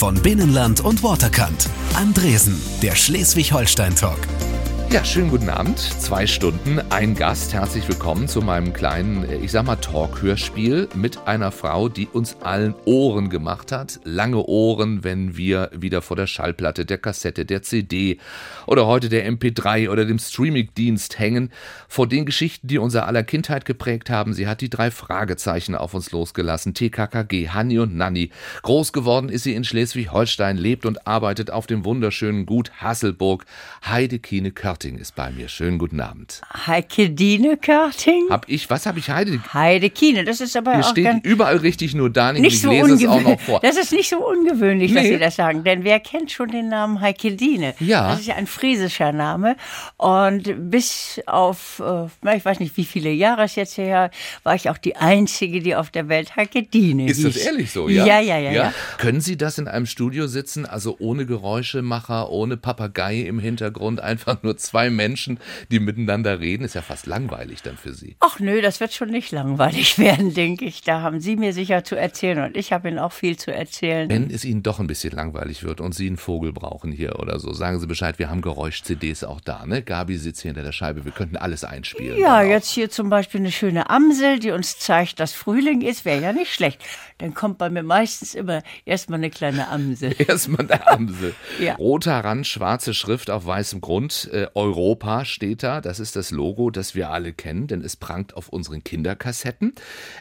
von Binnenland und Waterkant. Andresen, der Schleswig-Holstein-Talk. Ja, schönen guten Abend. Zwei Stunden, ein Gast. Herzlich willkommen zu meinem kleinen, äh, ich sag mal, Talk-Hörspiel mit einer Frau, die uns allen Ohren gemacht hat. Lange Ohren, wenn wir wieder vor der Schallplatte, der Kassette, der CD oder heute der MP3 oder dem Streaming-Dienst hängen. Vor den Geschichten, die unser aller Kindheit geprägt haben. Sie hat die drei Fragezeichen auf uns losgelassen. TKKG, Hanni und Nanni. Groß geworden ist sie in Schleswig-Holstein, lebt und arbeitet auf dem wunderschönen Gut Hasselburg. Heide Kine Körting ist bei mir. Schönen guten Abend. Heike Dine Körting? Hab ich, was habe ich Heide? Heide Kine, das ist aber Hier auch steht überall richtig nur da nicht, ich so lese es auch noch vor. Das ist nicht so ungewöhnlich, nee. dass Sie das sagen, denn wer kennt schon den Namen Heike Dine? Ja. Das ist ja ein friesischer Name und bis auf, äh, ich weiß nicht wie viele Jahre es jetzt her, war ich auch die Einzige, die auf der Welt Heike Dine Ist hieß. das ehrlich so, ja? Ja, ja, ja, ja? Können Sie das in einem Studio sitzen, also ohne Geräuschemacher, ohne Papagei im Hintergrund, einfach nur zwei Menschen, die miteinander reden, ist ja fast langweilig dann für Sie. Ach nö, das wird schon nicht langweilig werden, denke ich. Da haben Sie mir sicher zu erzählen und ich habe Ihnen auch viel zu erzählen. Wenn es Ihnen doch ein bisschen langweilig wird und Sie einen Vogel brauchen hier oder so, sagen Sie Bescheid, wir haben Geräusch-CDs auch da, ne? Gabi sitzt hier hinter der Scheibe, wir könnten alles einspielen. Ja, jetzt hier zum Beispiel eine schöne Amsel, die uns zeigt, dass Frühling ist, wäre ja nicht schlecht. Dann kommt bei mir meistens immer erstmal eine kleine Amsel. Erstmal eine Amsel. ja. Roter Rand, schwarze Schrift auf weißem Grund, äh, Europa steht da. Das ist das Logo, das wir alle kennen, denn es prangt auf unseren Kinderkassetten.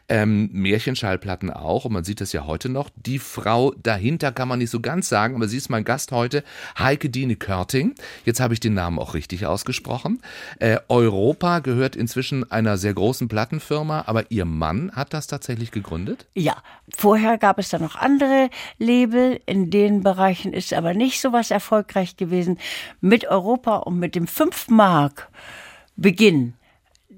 Ähm, Märchenschallplatten auch, und man sieht das ja heute noch. Die Frau dahinter kann man nicht so ganz sagen, aber sie ist mein Gast heute, Heike Dine Körting. Jetzt habe ich den Namen auch richtig ausgesprochen. Äh, Europa gehört inzwischen einer sehr großen Plattenfirma, aber ihr Mann hat das tatsächlich gegründet? Ja, vorher gab es da noch andere Label. In den Bereichen ist aber nicht so was erfolgreich gewesen. Mit Europa und mit dem 5 Mark Beginn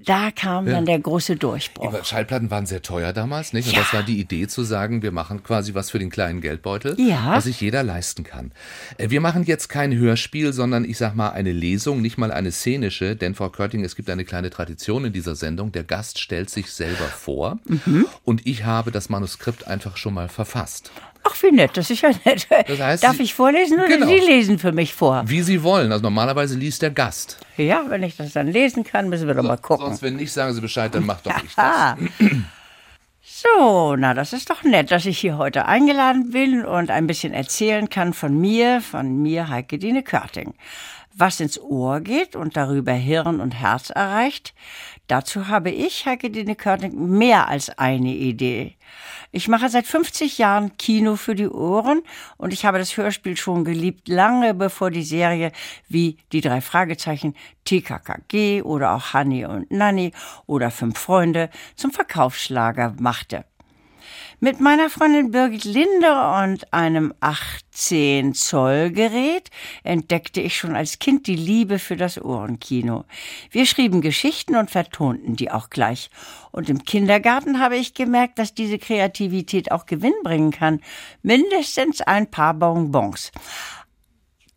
da kam ja. dann der große Durchbruch. Aber Schallplatten waren sehr teuer damals, nicht? Und Ja. das war die Idee zu sagen, wir machen quasi was für den kleinen Geldbeutel, Ja. was sich jeder leisten kann. Äh, Wir machen jetzt kein Hörspiel, sondern ich sag mal eine Lesung, nicht mal eine szenische, denn Frau Körting, es gibt eine kleine Tradition in dieser Sendung. Der Gast stellt sich selber vor Mhm. und ich habe das Manuskript einfach schon mal verfasst. Ach, wie nett, das ist ja nett. Das heißt, Darf ich vorlesen oder Genau. Sie lesen für mich vor? Wie Sie wollen. Also normalerweise liest der Gast. Ja, wenn ich das dann lesen kann, müssen wir doch mal gucken. Sonst, wenn nicht, sagen Sie Bescheid, dann macht doch ich das. So, na, das ist doch nett, dass ich hier heute eingeladen bin und ein bisschen erzählen kann von mir, von mir, Heike Dine Körting. Was ins Ohr geht und darüber Hirn und Herz erreicht, dazu habe ich, Heike Dine Körting, mehr als eine Idee. Ich mache seit 50 Jahren Kino für die Ohren und ich habe das Hörspiel schon geliebt, lange bevor die Serie wie die drei Fragezeichen TKKG oder auch Hanni und Nanni oder Fünf Freunde zum Verkaufsschlager machte. Mit meiner Freundin Birgit Linde und einem 18 Zoll Gerät entdeckte ich schon als Kind die Liebe für das Ohrenkino. Wir schrieben Geschichten und vertonten die auch gleich. Und im Kindergarten habe ich gemerkt, dass diese Kreativität auch Gewinn bringen kann. Mindestens ein paar Bonbons.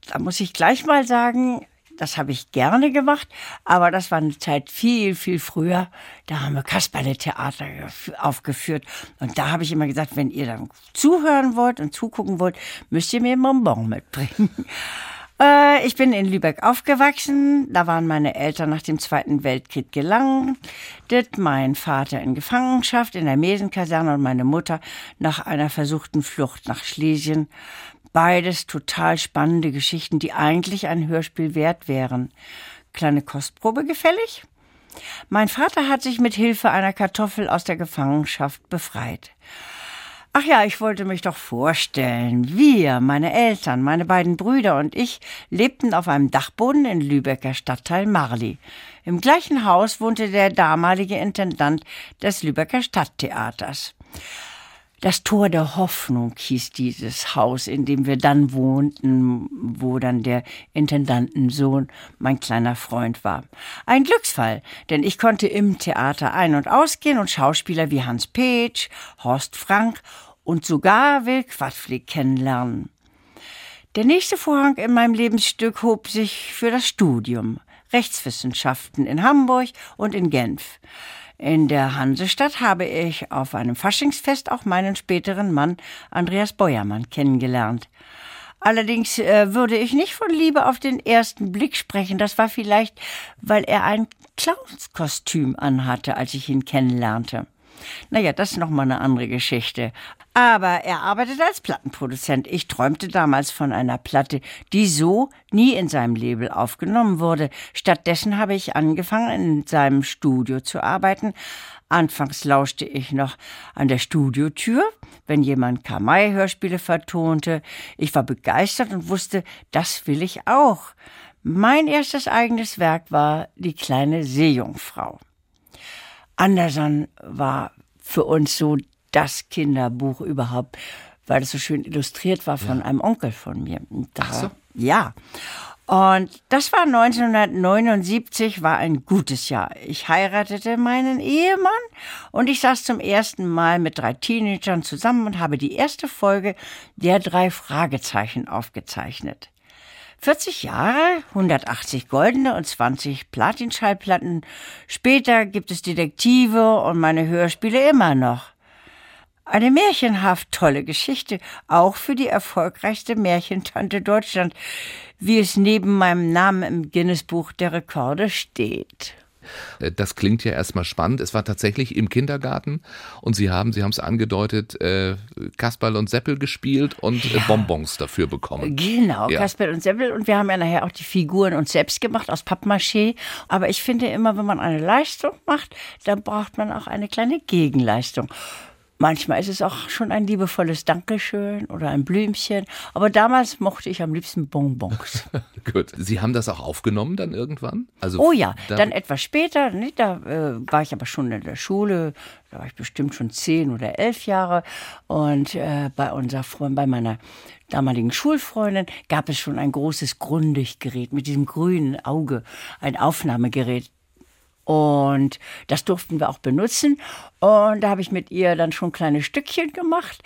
Da muss ich gleich mal sagen, das habe ich gerne gemacht, aber das war eine Zeit viel, viel früher. Da haben wir Kasperle-Theater gef- aufgeführt. Und da habe ich immer gesagt, wenn ihr dann zuhören wollt und zugucken wollt, müsst ihr mir ein Bonbon mitbringen. Äh, ich bin in Lübeck aufgewachsen. Da waren meine Eltern nach dem Zweiten Weltkrieg gelandet. Mein Vater in Gefangenschaft in der Mesenkaserne und meine Mutter nach einer versuchten Flucht nach Schlesien. Beides total spannende Geschichten, die eigentlich ein Hörspiel wert wären. Kleine Kostprobe gefällig? Mein Vater hat sich mit Hilfe einer Kartoffel aus der Gefangenschaft befreit. Ach ja, ich wollte mich doch vorstellen. Wir, meine Eltern, meine beiden Brüder und ich lebten auf einem Dachboden in Lübecker Stadtteil Marli. Im gleichen Haus wohnte der damalige Intendant des Lübecker Stadttheaters. Das Tor der Hoffnung hieß dieses Haus, in dem wir dann wohnten, wo dann der Intendantensohn mein kleiner Freund war. Ein Glücksfall, denn ich konnte im Theater ein- und ausgehen und Schauspieler wie Hans Petsch, Horst Frank und sogar Will Quadflieg kennenlernen. Der nächste Vorhang in meinem Lebensstück hob sich für das Studium. Rechtswissenschaften in Hamburg und in Genf. In der Hansestadt habe ich auf einem Faschingsfest auch meinen späteren Mann Andreas Beuermann kennengelernt. Allerdings äh, würde ich nicht von Liebe auf den ersten Blick sprechen. Das war vielleicht, weil er ein Clownskostüm anhatte, als ich ihn kennenlernte. Naja, das ist nochmal eine andere Geschichte. Aber er arbeitete als Plattenproduzent. Ich träumte damals von einer Platte, die so nie in seinem Label aufgenommen wurde. Stattdessen habe ich angefangen, in seinem Studio zu arbeiten. Anfangs lauschte ich noch an der Studiotür, wenn jemand Kamai-Hörspiele vertonte. Ich war begeistert und wusste, das will ich auch. Mein erstes eigenes Werk war Die kleine Seejungfrau. Anderson war für uns so das Kinderbuch überhaupt, weil es so schön illustriert war von ja. einem Onkel von mir. Da, Ach so. Ja. Und das war 1979, war ein gutes Jahr. Ich heiratete meinen Ehemann und ich saß zum ersten Mal mit drei Teenagern zusammen und habe die erste Folge der drei Fragezeichen aufgezeichnet. 40 Jahre, 180 goldene und 20 Platinschallplatten. Später gibt es Detektive und meine Hörspiele immer noch. Eine märchenhaft tolle Geschichte, auch für die erfolgreichste Märchentante Deutschland, wie es neben meinem Namen im Guinness-Buch der Rekorde steht. Äh, das klingt ja erstmal spannend. Es war tatsächlich im Kindergarten und Sie haben, Sie haben es angedeutet, äh, Kasperl und Seppel gespielt und äh, ja. Bonbons dafür bekommen. Genau, ja. Kasperl und Seppel und wir haben ja nachher auch die Figuren uns selbst gemacht aus Pappmaché. Aber ich finde immer, wenn man eine Leistung macht, dann braucht man auch eine kleine Gegenleistung. Manchmal ist es auch schon ein liebevolles Dankeschön oder ein Blümchen. Aber damals mochte ich am liebsten Bonbons. Gut. Sie haben das auch aufgenommen dann irgendwann? Also oh ja, da dann etwas später. Ne, da äh, war ich aber schon in der Schule. Da war ich bestimmt schon zehn oder elf Jahre. Und äh, bei unserer Freundin, bei meiner damaligen Schulfreundin gab es schon ein großes Grundiggerät mit diesem grünen Auge, ein Aufnahmegerät. Und das durften wir auch benutzen. Und da habe ich mit ihr dann schon kleine Stückchen gemacht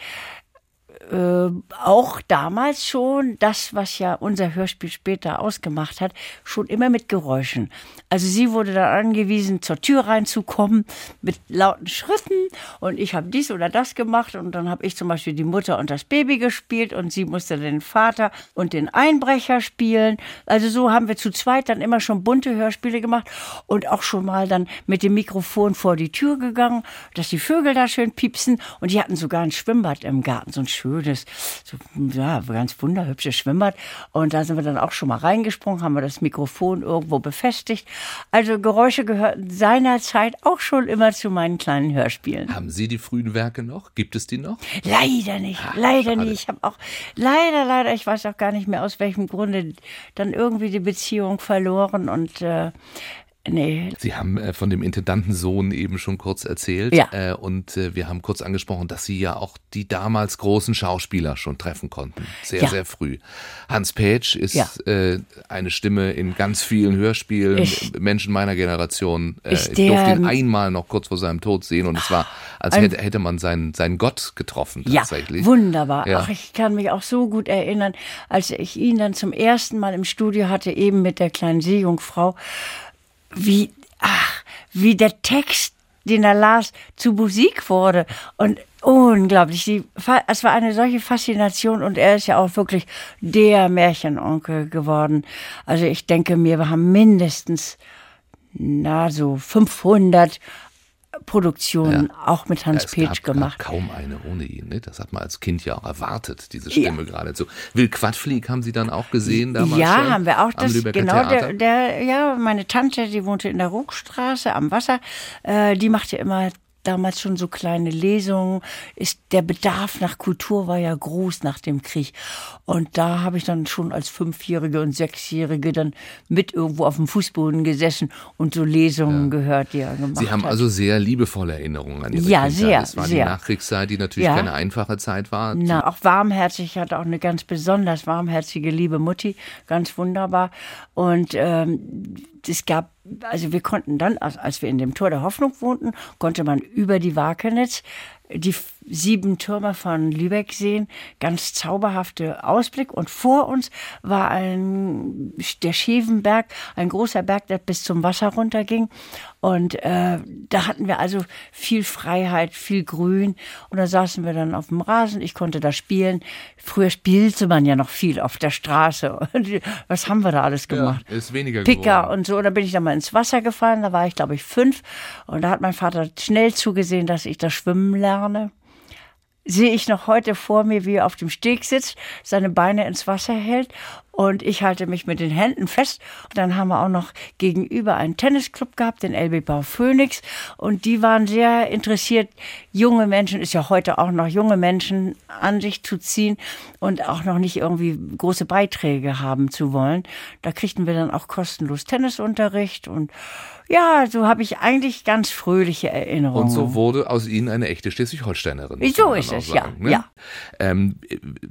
äh, auch damals schon das, was ja unser Hörspiel später ausgemacht hat, schon immer mit Geräuschen. Also sie wurde dann angewiesen, zur Tür reinzukommen mit lauten Schritten und ich habe dies oder das gemacht und dann habe ich zum Beispiel die Mutter und das Baby gespielt und sie musste den Vater und den Einbrecher spielen. Also so haben wir zu zweit dann immer schon bunte Hörspiele gemacht und auch schon mal dann mit dem Mikrofon vor die Tür gegangen, dass die Vögel da schön piepsen und die hatten sogar ein Schwimmbad im Garten, so ein schönes schönes, so, ja, ganz wunderhübsches Schwimmbad. Und da sind wir dann auch schon mal reingesprungen, haben wir das Mikrofon irgendwo befestigt. Also Geräusche gehörten seinerzeit auch schon immer zu meinen kleinen Hörspielen. Haben Sie die frühen Werke noch? Gibt es die noch? Leider nicht, Ach, leider schade. nicht. Ich habe auch, leider, leider, ich weiß auch gar nicht mehr aus welchem Grunde, dann irgendwie die Beziehung verloren und äh, Nee. Sie haben äh, von dem Intendantensohn eben schon kurz erzählt. Ja. Äh, und äh, wir haben kurz angesprochen, dass Sie ja auch die damals großen Schauspieler schon treffen konnten. Sehr, ja. sehr früh. Hans Page ist ja. äh, eine Stimme in ganz vielen Hörspielen. Ich, Menschen meiner Generation. Äh, ich, der, durfte ihn einmal noch kurz vor seinem Tod sehen und es war, als hätte, hätte man seinen, seinen Gott getroffen tatsächlich. Ja, wunderbar. Ach, ich kann mich auch so gut erinnern, als ich ihn dann zum ersten Mal im Studio hatte, eben mit der kleinen Seejungfrau wie, ach, wie der Text, den er las, zu Musik wurde. Und unglaublich. Die, es war eine solche Faszination und er ist ja auch wirklich der Märchenonkel geworden. Also ich denke mir, wir haben mindestens na so 500 Produktionen ja. auch mit Hans ja, Petsch gemacht. kaum eine ohne ihn. Ne? Das hat man als Kind ja auch erwartet, diese Stimme ja. geradezu. Will Quadflieg haben Sie dann auch gesehen damals? Ja, schon, haben wir auch. Das, genau, der, der, ja, meine Tante, die wohnte in der Ruckstraße am Wasser, äh, die machte immer damals schon so kleine Lesungen. Ist der Bedarf nach Kultur war ja groß nach dem Krieg. Und da habe ich dann schon als Fünfjährige und Sechsjährige dann mit irgendwo auf dem Fußboden gesessen und so Lesungen ja. gehört, die er gemacht hat. Sie haben hat. also sehr liebevolle Erinnerungen an Ihre ja, Kindheit. sehr, Es war sehr. die Nachkriegszeit, die natürlich ja. keine einfache Zeit war. Na, auch warmherzig, hatte auch eine ganz besonders warmherzige, liebe Mutti, ganz wunderbar. Und ähm, es gab, also wir konnten dann, als wir in dem Tor der Hoffnung wohnten, konnte man über die Wakenitz die sieben Türme von Lübeck sehen. Ganz zauberhafte Ausblick. Und vor uns war ein, der Schevenberg, ein großer Berg, der bis zum Wasser runterging. Und äh, da hatten wir also viel Freiheit, viel Grün. Und da saßen wir dann auf dem Rasen. Ich konnte da spielen. Früher spielte man ja noch viel auf der Straße. Und was haben wir da alles gemacht? Ja, ist weniger Picker geworden. und so. Da bin ich dann mal ins Wasser gefallen. Da war ich, glaube ich, fünf. Und da hat mein Vater schnell zugesehen, dass ich das Schwimmen lerne sehe ich noch heute vor mir, wie er auf dem Steg sitzt, seine Beine ins Wasser hält und ich halte mich mit den Händen fest. Und dann haben wir auch noch gegenüber einen Tennisclub gehabt, den LB Bau Phoenix. Und die waren sehr interessiert, junge Menschen, ist ja heute auch noch junge Menschen an sich zu ziehen und auch noch nicht irgendwie große Beiträge haben zu wollen. Da kriegten wir dann auch kostenlos Tennisunterricht und ja, so habe ich eigentlich ganz fröhliche Erinnerungen. Und so wurde aus Ihnen eine echte Schleswig-Holsteinerin. So ist es, sagen, ja, ne? ja. Ähm,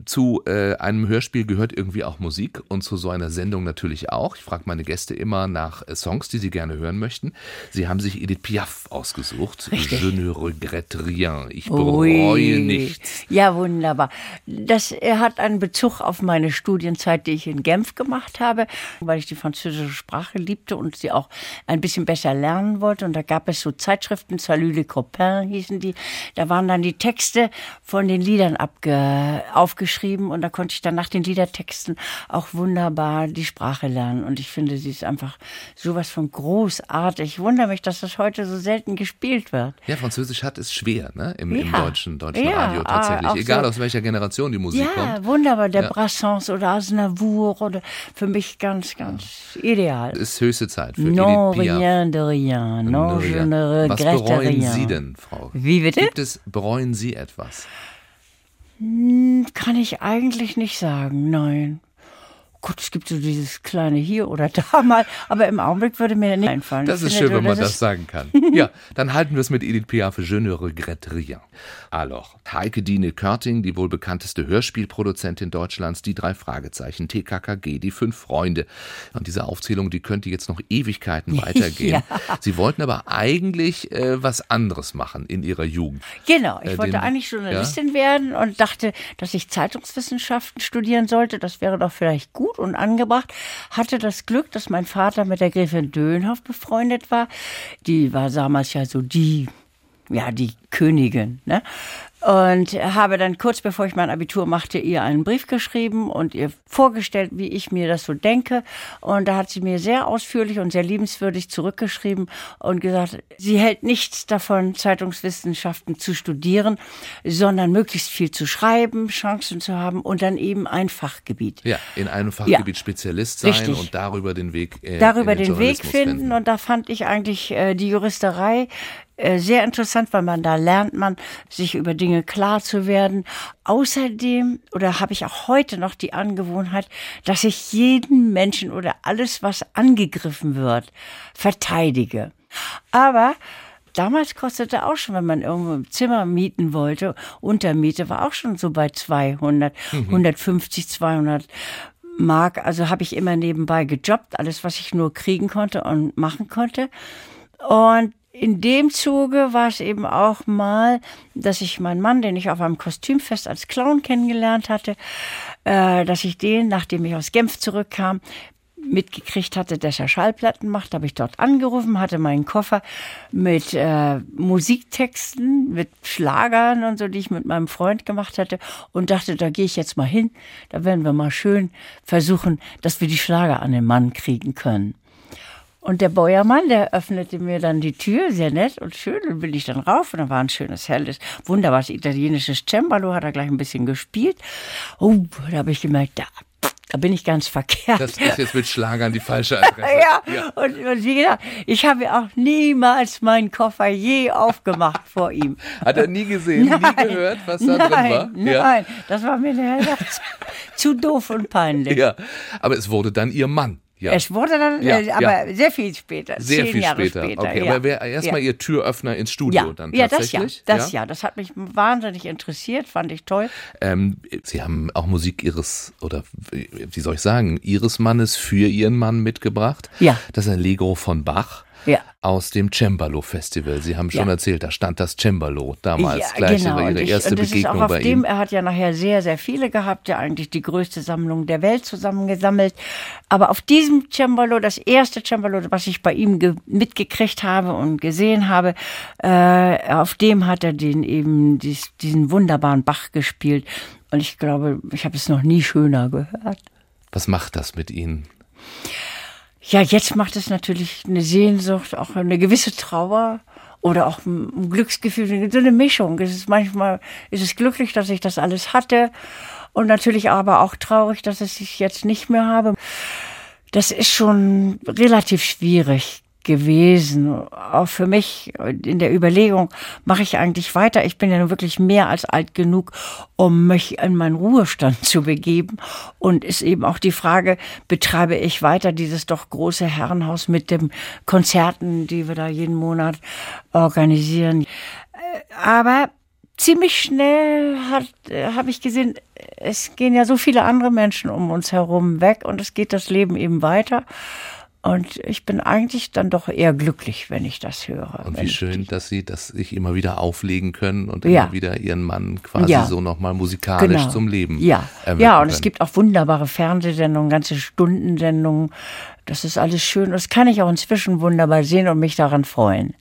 zu äh, einem Hörspiel gehört irgendwie auch Musik und zu so einer Sendung natürlich auch. Ich frage meine Gäste immer nach äh, Songs, die sie gerne hören möchten. Sie haben sich Edith Piaf ausgesucht. Richtig. Je ne regrette rien. Ich bereue Ui. nichts. Ja, wunderbar. Das er hat einen Bezug auf meine Studienzeit, die ich in Genf gemacht habe, weil ich die französische Sprache liebte und sie auch ein bisschen besser lernen wollte. Und da gab es so Zeitschriften, Salut les copains hießen die. Da waren dann die Texte von den Liedern abge aufgeschrieben und da konnte ich dann nach den Liedertexten auch wunderbar die Sprache lernen. Und ich finde, sie ist einfach sowas von großartig. Ich wundere mich, dass das heute so selten gespielt wird. Ja, Französisch hat es schwer, ne? Im, im Ja. deutschen, deutschen Ja, Radio ah, tatsächlich. Egal so- aus welcher Generation die Musik Ja, kommt. wunderbar. Der Ja. Brassens oder Aznavour oder für mich ganz, ganz ideal. Ist höchste Zeit für Non, Edith Piaf. rien de rien. Non, je ne Was regrette bereuen rien. Sie denn, Frau? Wie bitte? Gibt es, bereuen Sie etwas? Kann ich eigentlich nicht sagen, nein. Gott, es gibt so dieses kleine hier oder da mal, aber im Augenblick würde mir nicht einfallen. Das Ich ist schön, wenn man das sagen kann. Ja, dann halten wir es mit Edith Piaf. Je ne regrette rien. Alors, Heike Dine Körting, die wohl bekannteste Hörspielproduzentin Deutschlands, die drei Fragezeichen, TKKG, die fünf Freunde. Und diese Aufzählung, die könnte jetzt noch Ewigkeiten weitergehen. Sie wollten aber eigentlich äh, was anderes machen in ihrer Jugend. Genau, ich Äh, wollte den- eigentlich Journalistin werden und dachte, dass ich Zeitungswissenschaften studieren sollte. Das wäre doch vielleicht gut und angebracht. Hatte das Glück, dass mein Vater mit der Gräfin Dönhoff befreundet war. Die war damals ja so die, ja, die Königin, ne? Und habe dann kurz bevor ich mein Abitur machte, ihr einen Brief geschrieben und ihr vorgestellt, wie ich mir das so denke. Und da hat sie mir sehr ausführlich und sehr liebenswürdig zurückgeschrieben und gesagt, sie hält nichts davon, Zeitungswissenschaften zu studieren, sondern möglichst viel zu schreiben, Chancen zu haben und dann eben ein Fachgebiet. Ja, in einem Fachgebiet Spezialist sein Richtig. und darüber den Weg äh, darüber den, den, Weg Journalismus finden. Und da fand ich eigentlich äh, die Juristerei sehr interessant, weil man da lernt man, sich über Dinge klar zu werden. Außerdem, oder habe ich auch heute noch die Angewohnheit, dass ich jeden Menschen oder alles, was angegriffen wird, verteidige. Aber Damals kostete auch schon, wenn man irgendwo ein Zimmer mieten wollte, Untermiete war auch schon so bei 200, 150, 200 Mark. Also habe ich immer nebenbei gejobbt, alles, was ich nur kriegen konnte und machen konnte. Und in dem Zuge war es eben auch mal, dass ich meinen Mann, den ich auf einem Kostümfest als Clown kennengelernt hatte, äh, dass ich den, nachdem ich aus Genf zurückkam, mitgekriegt hatte, dass er Schallplatten macht, habe ich dort angerufen, hatte meinen Koffer mit äh, Musiktexten, mit Schlagern und so, die ich mit meinem Freund gemacht hatte und dachte, da gehe ich jetzt mal hin, da werden wir mal schön versuchen, dass wir die Schlager an den Mann kriegen können. Und der Bäuermann, der öffnete mir dann die Tür, sehr nett und schön. Und bin ich dann rauf und da war ein schönes, helles, wunderbares italienisches Cembalo, hat er gleich ein bisschen gespielt. Oh, da habe ich gemerkt, da, da bin ich ganz verkehrt. Das ist jetzt mit Schlagern die falsche Adresse. ja, Und, und wie gesagt, ich habe ja auch niemals meinen Koffer je aufgemacht vor ihm. Hat er nie gesehen, nie gehört, was da nein, drin war? Nein, das war mir zu, zu doof und peinlich. Ja. ja, aber es wurde dann ihr Mann. Ja. Es wurde dann, Ja, äh, aber sehr viel später. Sehr zehn viel Jahre später. später. Okay, ja. aber wer erstmal ja. ihr Türöffner ins Studio ja. dann ja, das ja, tatsächlich? das ja. das hat mich wahnsinnig interessiert, fand ich toll. Ähm, Sie haben auch Musik Ihres, oder wie soll ich sagen, Ihres Mannes für Ihren Mann mitgebracht. Ja. Das ist Allegro von Bach. Ja. aus dem Cembalo Festival. Sie haben schon Ja. erzählt, da stand das Cembalo damals Ja, gleich genau. Ihre ich, erste Begegnung ist auch auf bei dem, ihm. er hat ja nachher sehr, sehr viele gehabt, ja eigentlich die größte Sammlung der Welt zusammengesammelt. Aber auf diesem Cembalo, das erste Cembalo, was ich bei ihm ge mitgekriegt habe und gesehen habe, äh, auf dem hat er den eben dies, diesen wunderbaren Bach gespielt. Und ich glaube, ich habe es noch nie schöner gehört. Was macht das mit Ihnen? Ja, jetzt macht es natürlich eine Sehnsucht, auch eine gewisse Trauer oder auch ein Glücksgefühl, so eine Mischung. Es ist manchmal ist es glücklich, dass ich das alles hatte und natürlich aber auch traurig, dass es ich jetzt nicht mehr habe. Das ist schon relativ schwierig gewesen, auch für mich in der Überlegung, mache ich eigentlich weiter? Ich bin ja nun wirklich mehr als alt genug, um mich in meinen Ruhestand zu begeben. Und ist eben auch die Frage, betreibe ich weiter dieses doch große Herrenhaus mit den Konzerten, die wir da jeden Monat organisieren? Aber ziemlich schnell habe ich gesehen, es gehen ja so viele andere Menschen um uns herum weg und es geht das Leben eben weiter. Und ich bin eigentlich dann doch eher glücklich, wenn ich das höre. Und wie schön, dass Sie das sich immer wieder auflegen können und Ja. immer wieder Ihren Mann quasi Ja. so nochmal musikalisch Genau. zum Leben Ja, ja, und es können. gibt auch wunderbare Fernsehsendungen, ganze Stundensendungen. Das ist alles schön. Das kann ich auch inzwischen wunderbar sehen und mich daran freuen.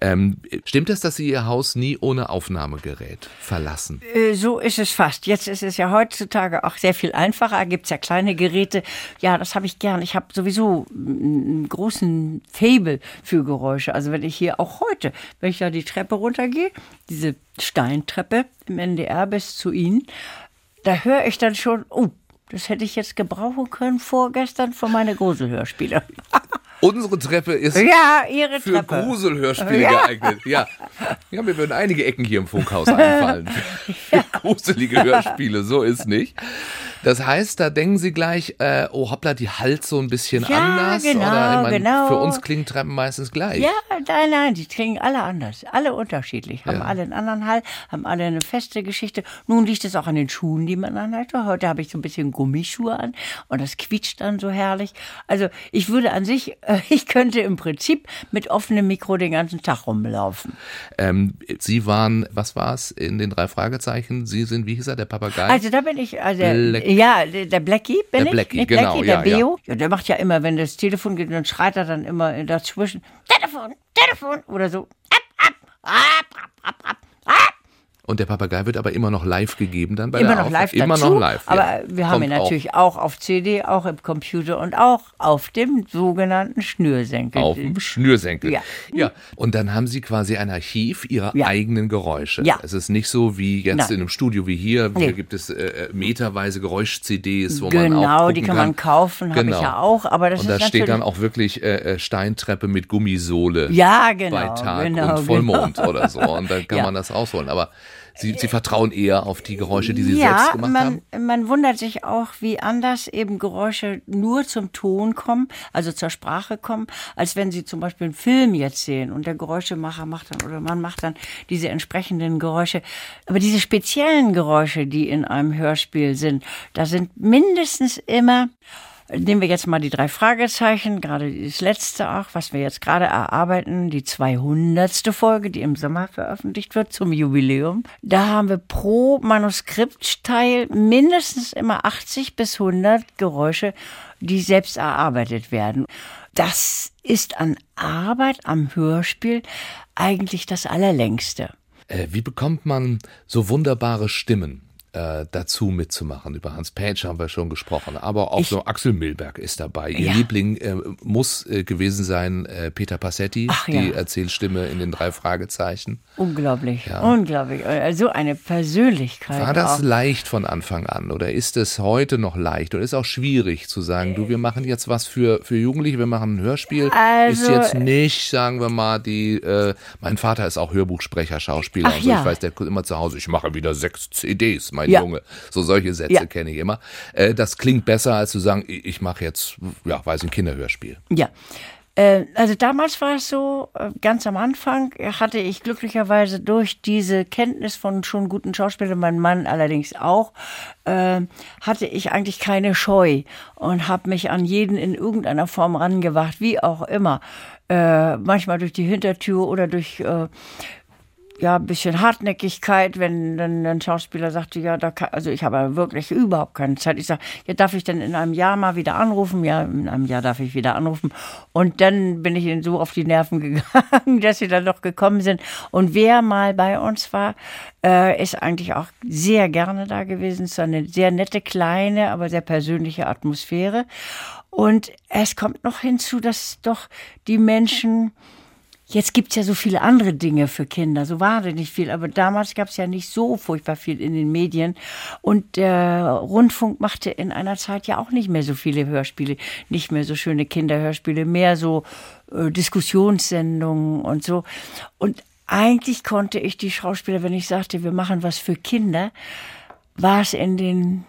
Ähm, stimmt es, dass Sie Ihr Haus nie ohne Aufnahmegerät verlassen? Äh, So ist es fast. Jetzt ist es ja heutzutage auch sehr viel einfacher. Gibt's ja kleine Geräte. Ja, das habe ich gern. Ich habe sowieso einen großen Fable für Geräusche. Also wenn ich hier auch heute, wenn ich da die Treppe runtergehe, diese Steintreppe im NDR bis zu Ihnen, da höre ich dann schon, oh, das hätte ich jetzt gebrauchen können vorgestern für meine Gruselhörspiele. Unsere Treppe ist ja, Ihre für Treppe. Gruselhörspiele Ja. geeignet. Ja. ja, mir würden einige Ecken hier im Funkhaus einfallen. Für gruselige Hörspiele, so ist nicht. Das heißt, da denken Sie gleich, äh, oh hoppla, die halt so ein bisschen Ja, anders. genau, oder ich mein, genau. für uns klingen Treppen meistens gleich. Ja, nein, nein, die klingen alle anders, alle unterschiedlich, haben Ja. alle einen anderen Hall, haben alle eine feste Geschichte. Nun liegt es auch an den Schuhen, die man anhat. Heute habe ich so ein bisschen Gummischuhe an und das quietscht dann so herrlich. Also ich würde an sich, äh, ich könnte im Prinzip mit offenem Mikro den ganzen Tag rumlaufen. Ähm, Sie waren, was war's in den drei Fragezeichen? Sie sind, wie hieß er, der Papagei? Also da bin ich, also Black- ja, der Blackie bin Der ich. Blackie, genau, Blackie, der ja. Beo. Ja. der macht ja immer, wenn das Telefon geht, dann schreit er dann immer dazwischen, Telefon, Telefon oder so. Ab, ab, ab, ab, ab, ab. Und der Papagei wird aber immer noch live gegeben dann bei immer der noch live Immer dazu, noch live. Aber ja. wir haben ihn Kommt auch natürlich auch. auf CD, auch im Computer und auch auf dem sogenannten Schnürsenkel. Auf dem Schnürsenkel. Ja. ja. Und dann haben Sie quasi ein Archiv Ihrer Ja. eigenen Geräusche. Ja. Es ist nicht so wie jetzt Nein. in einem Studio wie hier. Hier Nee. gibt es äh, äh, meterweise Geräusch-CDs, wo man auch Genau, die kann man kaufen, habe Genau. ich ja auch. Aber das Und da steht dann auch wirklich äh, äh, Steintreppe mit Gummisohle Ja, genau, bei Tag genau, und Vollmond genau. oder so. Und dann kann man das ausholen. Aber Sie, Sie vertrauen eher auf die Geräusche, die Sie ja, selbst gemacht man, haben? man wundert sich auch, wie anders eben Geräusche nur zum Ton kommen, also zur Sprache kommen, als wenn Sie zum Beispiel einen Film jetzt sehen und der Geräuschemacher macht dann oder man macht dann diese entsprechenden Geräusche. Aber diese speziellen Geräusche, die in einem Hörspiel sind, da sind mindestens immer Nehmen wir jetzt mal die drei Fragezeichen, gerade das letzte auch, was wir jetzt gerade erarbeiten, die 200. Folge, die im Sommer veröffentlicht wird zum Jubiläum. Da haben wir pro Manuskriptteil mindestens immer 80 bis 100 Geräusche, die selbst erarbeitet werden. Das ist an Arbeit am Hörspiel eigentlich das Allerlängste. Äh, wie bekommt man so wunderbare Stimmen? Äh, dazu mitzumachen. Über Hans Page haben wir schon gesprochen, aber auch Ich- so Axel Milberg ist dabei. Ihr Ja. Liebling äh, muss äh, gewesen sein äh, Peter Passetti, Ach, die ja. Erzählstimme in den drei Fragezeichen. Unglaublich, unglaublich. Also eine Persönlichkeit. War das auch. leicht von Anfang an oder ist es heute noch leicht oder ist auch schwierig zu sagen, du, wir machen jetzt was für, für Jugendliche, wir machen ein Hörspiel, ist Also- jetzt nicht, sagen wir mal, die, äh, mein Vater ist auch Hörbuchsprecher, Schauspieler Ach und so, ja. ich weiß, der kommt immer zu Hause, ich mache wieder sechs CDs, mein Ja. Junge. So solche Sätze Ja. kenne ich immer. Äh, das klingt besser, als zu sagen, ich ich mache jetzt, ja, weiß ein Kinderhörspiel. Ja. Äh, Also damals war es so, äh, ganz am Anfang hatte ich glücklicherweise durch diese Kenntnis von schon guten Schauspielern, mein Mann allerdings auch, äh, hatte ich eigentlich keine Scheu und habe mich an jeden in irgendeiner Form rangewagt, wie auch immer. äh, manchmal durch die Hintertür oder durch äh, ja, ein bisschen Hartnäckigkeit, wenn dann ein Schauspieler sagte, ja, da kann, also ich habe wirklich überhaupt keine Zeit. Ich sage, ja, darf ich denn in einem Jahr mal wieder anrufen? Ja, in einem Jahr darf ich wieder anrufen. Und dann bin ich ihnen so auf die Nerven gegangen, dass sie dann noch gekommen sind. Und wer mal bei uns war, äh, ist eigentlich auch sehr gerne da gewesen. Es ist eine sehr nette, kleine, aber sehr persönliche Atmosphäre. Und es kommt noch hinzu, dass doch die Menschen, Jetzt gibt's ja so viele andere Dinge für Kinder, so wahnsinnig viel. Aber damals gab's ja nicht so furchtbar viel in den Medien. Und der Rundfunk machte in einer Zeit ja auch nicht mehr so viele Hörspiele, nicht mehr so schöne Kinderhörspiele, mehr so äh, Diskussionssendungen und so. Und eigentlich konnte ich die Schauspieler, wenn ich sagte, wir machen was für Kinder, war es in den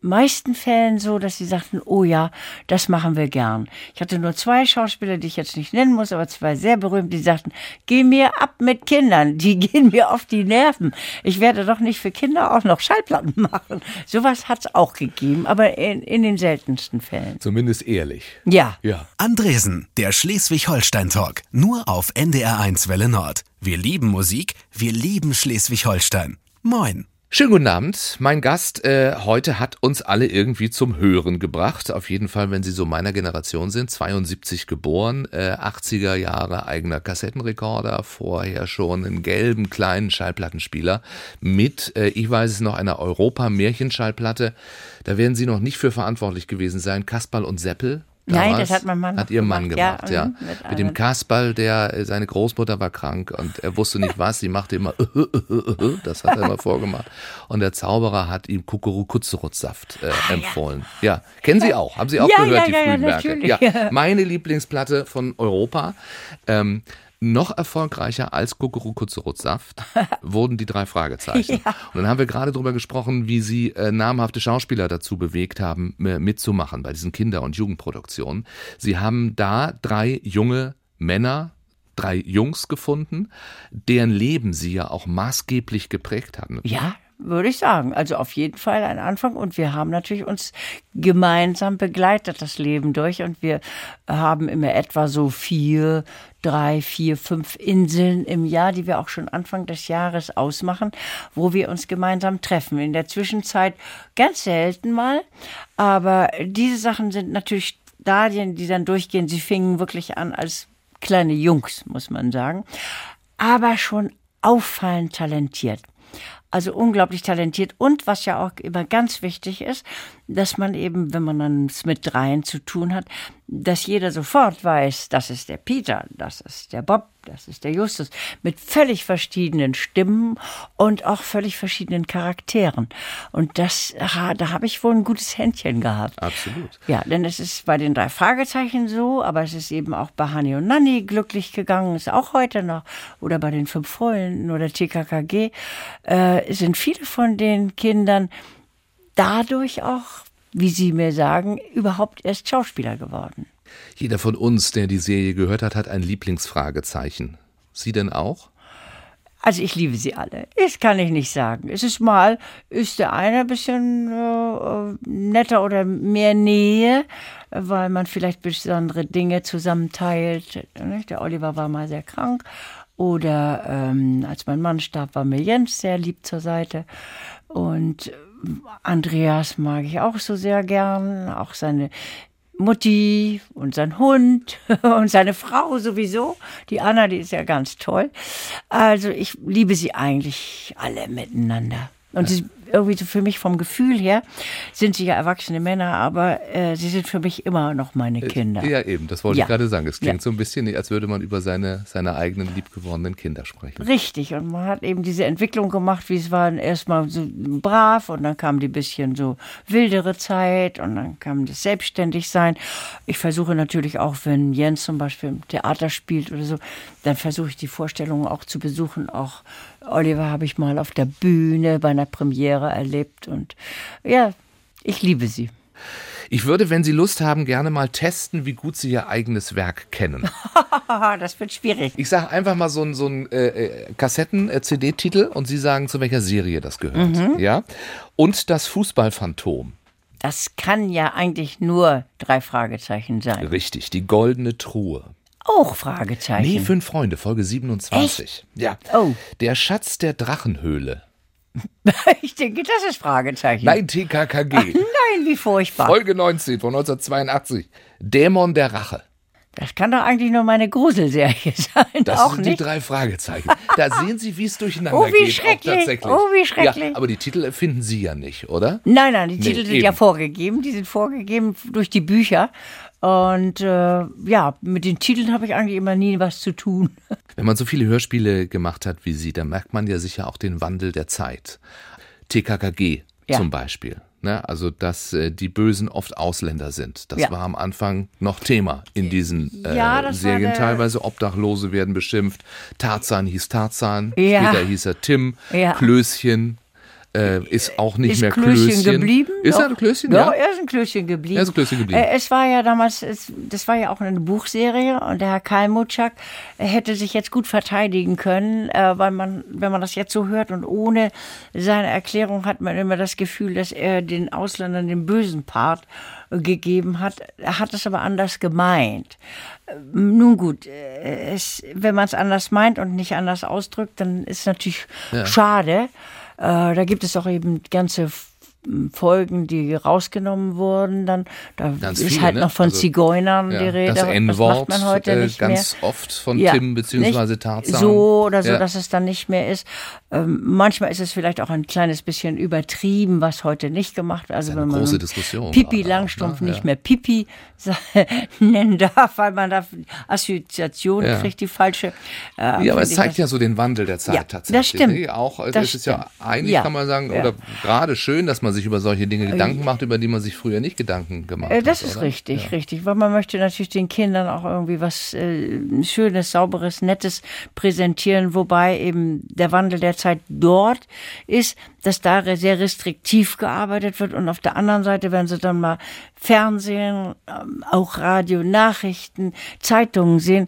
meisten Fällen so, dass sie sagten, oh ja, das machen wir gern. Ich hatte nur zwei Schauspieler, die ich jetzt nicht nennen muss, aber zwei sehr berühmt, die sagten, geh mir ab mit Kindern, die gehen mir auf die Nerven. Ich werde doch nicht für Kinder auch noch Schallplatten machen. Sowas hat's auch gegeben, aber in, in den seltensten Fällen. Zumindest ehrlich. Ja. Ja. Andresen, der Schleswig-Holstein-Talk. Nur auf NDR1 Welle Nord. Wir lieben Musik, wir lieben Schleswig-Holstein. Moin. Schönen guten Abend. Mein Gast äh, heute hat uns alle irgendwie zum Hören gebracht. Auf jeden Fall, wenn Sie so meiner Generation sind. 72 geboren, äh, 80er Jahre eigener Kassettenrekorder, vorher schon einen gelben kleinen Schallplattenspieler mit, äh, ich weiß es noch, einer Europa-Märchenschallplatte. Da werden Sie noch nicht für verantwortlich gewesen sein. Kasperl und Seppel Nein, das hat mein Mann Hat ihr Mann gemacht, gemacht, ja. ja. ja. Mit Mit, dem Kasperl, der, äh, seine Großmutter war krank und er wusste nicht was, sie machte immer, das hat er immer vorgemacht. Und der Zauberer hat ihm Kuckurukutzerutsaft äh, empfohlen. Ja. kennen Sie auch, haben Sie auch Ja, gehört, ja, die ja, ja, frühen Werke. Ja, meine Lieblingsplatte von Europa. Ähm, noch erfolgreicher als Kuckurukutzerutsaft wurden die drei Fragezeichen. Und dann haben wir gerade drüber gesprochen, wie sie äh, namhafte Schauspieler dazu bewegt haben, mitzumachen bei diesen Kinder- und Jugendproduktionen. Sie haben da drei junge Männer, drei Jungs gefunden, deren Leben sie ja auch maßgeblich geprägt haben. Ja, würde ich sagen. Also auf jeden Fall ein Anfang. Und wir haben natürlich uns gemeinsam begleitet das Leben durch. Und wir haben immer etwa so vier, drei, vier, fünf Inseln im Jahr, die wir auch schon Anfang des Jahres ausmachen, wo wir uns gemeinsam treffen. In der Zwischenzeit ganz selten mal. Aber diese Sachen sind natürlich Stadien, die dann durchgehen. Sie fingen wirklich an als kleine Jungs, muss man sagen. Aber schon auffallend talentiert. Also unglaublich talentiert. Und was ja auch immer ganz wichtig ist, dass man eben, wenn man dann es mit dreien zu tun hat, dass jeder sofort weiß, das ist der Peter, das ist der Bob, das ist der Justus, mit völlig verschiedenen Stimmen und auch völlig verschiedenen Charakteren. Und das, da habe ich wohl ein gutes Händchen gehabt. Absolut. Ja, denn es ist bei den drei Fragezeichen so, aber es ist eben auch bei Hani und Nanni glücklich gegangen, ist auch heute noch. Oder bei den fünf Freunden oder TKKG äh, sind viele von den Kindern dadurch auch, wie sie mir sagen, überhaupt erst Schauspieler geworden. Jeder von uns, der die Serie gehört hat, hat ein Lieblingsfragezeichen. Sie denn auch? Also ich liebe sie alle. Das kann ich nicht sagen. Es ist mal, ist der eine ein bisschen äh, netter oder mehr Nähe, weil man vielleicht besondere Dinge zusammenteilt. Nicht? Der Oliver war mal sehr krank. Oder ähm, als mein Mann starb, war mir Jens sehr lieb zur Seite. Und äh, Andreas mag ich auch so sehr gern. Auch seine Mutti und sein Hund und seine Frau sowieso. Die Anna, die ist ja ganz toll. Also ich liebe sie eigentlich alle miteinander. Und sie, irgendwie so für mich vom Gefühl her sind sie ja erwachsene Männer, aber äh, sie sind für mich immer noch meine Kinder. Ja, eben, das wollte Ja. ich gerade sagen. Es klingt Ja. so ein bisschen, als würde man über seine, seine eigenen liebgewordenen Kinder sprechen. Richtig, und man hat eben diese Entwicklung gemacht, wie es war erstmal so brav und dann kam die bisschen so wildere Zeit und dann kam das Selbstständigsein. Ich versuche natürlich auch, wenn Jens zum Beispiel im Theater spielt oder so, dann versuche ich die Vorstellungen auch zu besuchen. Auch Oliver habe ich mal auf der Bühne bei einer Premiere erlebt und ja, ich liebe sie. Ich würde, wenn Sie Lust haben, gerne mal testen, wie gut Sie Ihr eigenes Werk kennen. Das wird schwierig. Ich sage einfach mal so einen so äh, äh, Kassetten-CD-Titel und Sie sagen, zu welcher Serie das gehört. Mhm. Ja? Und das Fußballphantom. Das kann ja eigentlich nur drei Fragezeichen sein. Richtig, die goldene Truhe. Auch Fragezeichen. Nee, Fünf Freunde, Folge 27. Ja. Oh. Der Schatz der Drachenhöhle. ich denke, das ist Fragezeichen. Nein, TKKG. Nein, wie furchtbar. Folge 19 von 1982. Dämon der Rache. Das kann doch eigentlich nur meine Gruselserie sein. Das auch sind nicht. die drei Fragezeichen. Da sehen Sie, wie es durcheinander Oh, wie geht. schrecklich. Auch tatsächlich. Oh, wie schrecklich. Ja, aber die Titel finden Sie ja nicht, oder? Nein, nein, die Nee, Titel sind eben. ja vorgegeben. Die sind vorgegeben durch die Bücher. Und äh, ja, mit den Titeln habe ich eigentlich immer nie was zu tun. Wenn man so viele Hörspiele gemacht hat wie Sie, dann merkt man ja sicher auch den Wandel der Zeit. TKKG Ja. zum Beispiel. Ne? Also, dass äh, die Bösen oft Ausländer sind. Das Ja. war am Anfang noch Thema in diesen äh, Ja, Serien. Teilweise Obdachlose werden beschimpft. Tarzan hieß Tarzan. Später hieß er Tim. Klößchen äh, ist auch nicht ist mehr Klößchen, Klößchen. geblieben? Ist Doch. er ein Klößchen? Ja, Ja. er ist ein Klößchen geblieben. Er ist ein Klößchen geblieben. Äh, es war ja damals, es, das war ja auch eine Buchserie und der Herr Kalmutschak hätte sich jetzt gut verteidigen können, äh, weil man, wenn man das jetzt so hört und ohne seine Erklärung hat man immer das Gefühl, dass er den Ausländern den bösen Part äh, gegeben hat. Er hat es aber anders gemeint. Äh, Nun gut, es, wenn man es anders meint und nicht anders ausdrückt, dann ist es natürlich schade. Äh, da gibt es auch eben ganze Folgen, die rausgenommen wurden. Dann da Ganz ist viele, halt ne? noch von Also, Zigeunern die Ja, Rede. das N-Wort man heute äh, ganz mehr. oft von Ja, Tim nicht Tarzan. So oder so, Ja. dass es dann nicht mehr ist. Ähm, manchmal ist es vielleicht auch ein kleines bisschen übertrieben, was heute nicht gemacht wird. Also wenn man große Diskussion Pipi auch, Langstrumpf ne? nicht mehr Pipi nennen darf, weil man da Assoziationen Ja. kriegt, die falsche. Äh, Ja, aber es zeigt ja so den Wandel der Zeit tatsächlich. das stimmt. ne? Auch, äh, Das ist ja stimmt. eigentlich, Ja. kann man sagen, oder gerade schön, dass man sich über solche Dinge Gedanken macht, über die man sich früher nicht Gedanken gemacht Äh, hat. Das ist oder? richtig, Ja. richtig, weil man möchte natürlich den Kindern auch irgendwie was äh, Schönes, Sauberes, Nettes präsentieren, wobei eben der Wandel der Zeit dort ist, dass da sehr restriktiv gearbeitet wird und auf der anderen Seite, wenn sie dann mal Fernsehen, ähm, auch Radio, Nachrichten, Zeitungen sehen,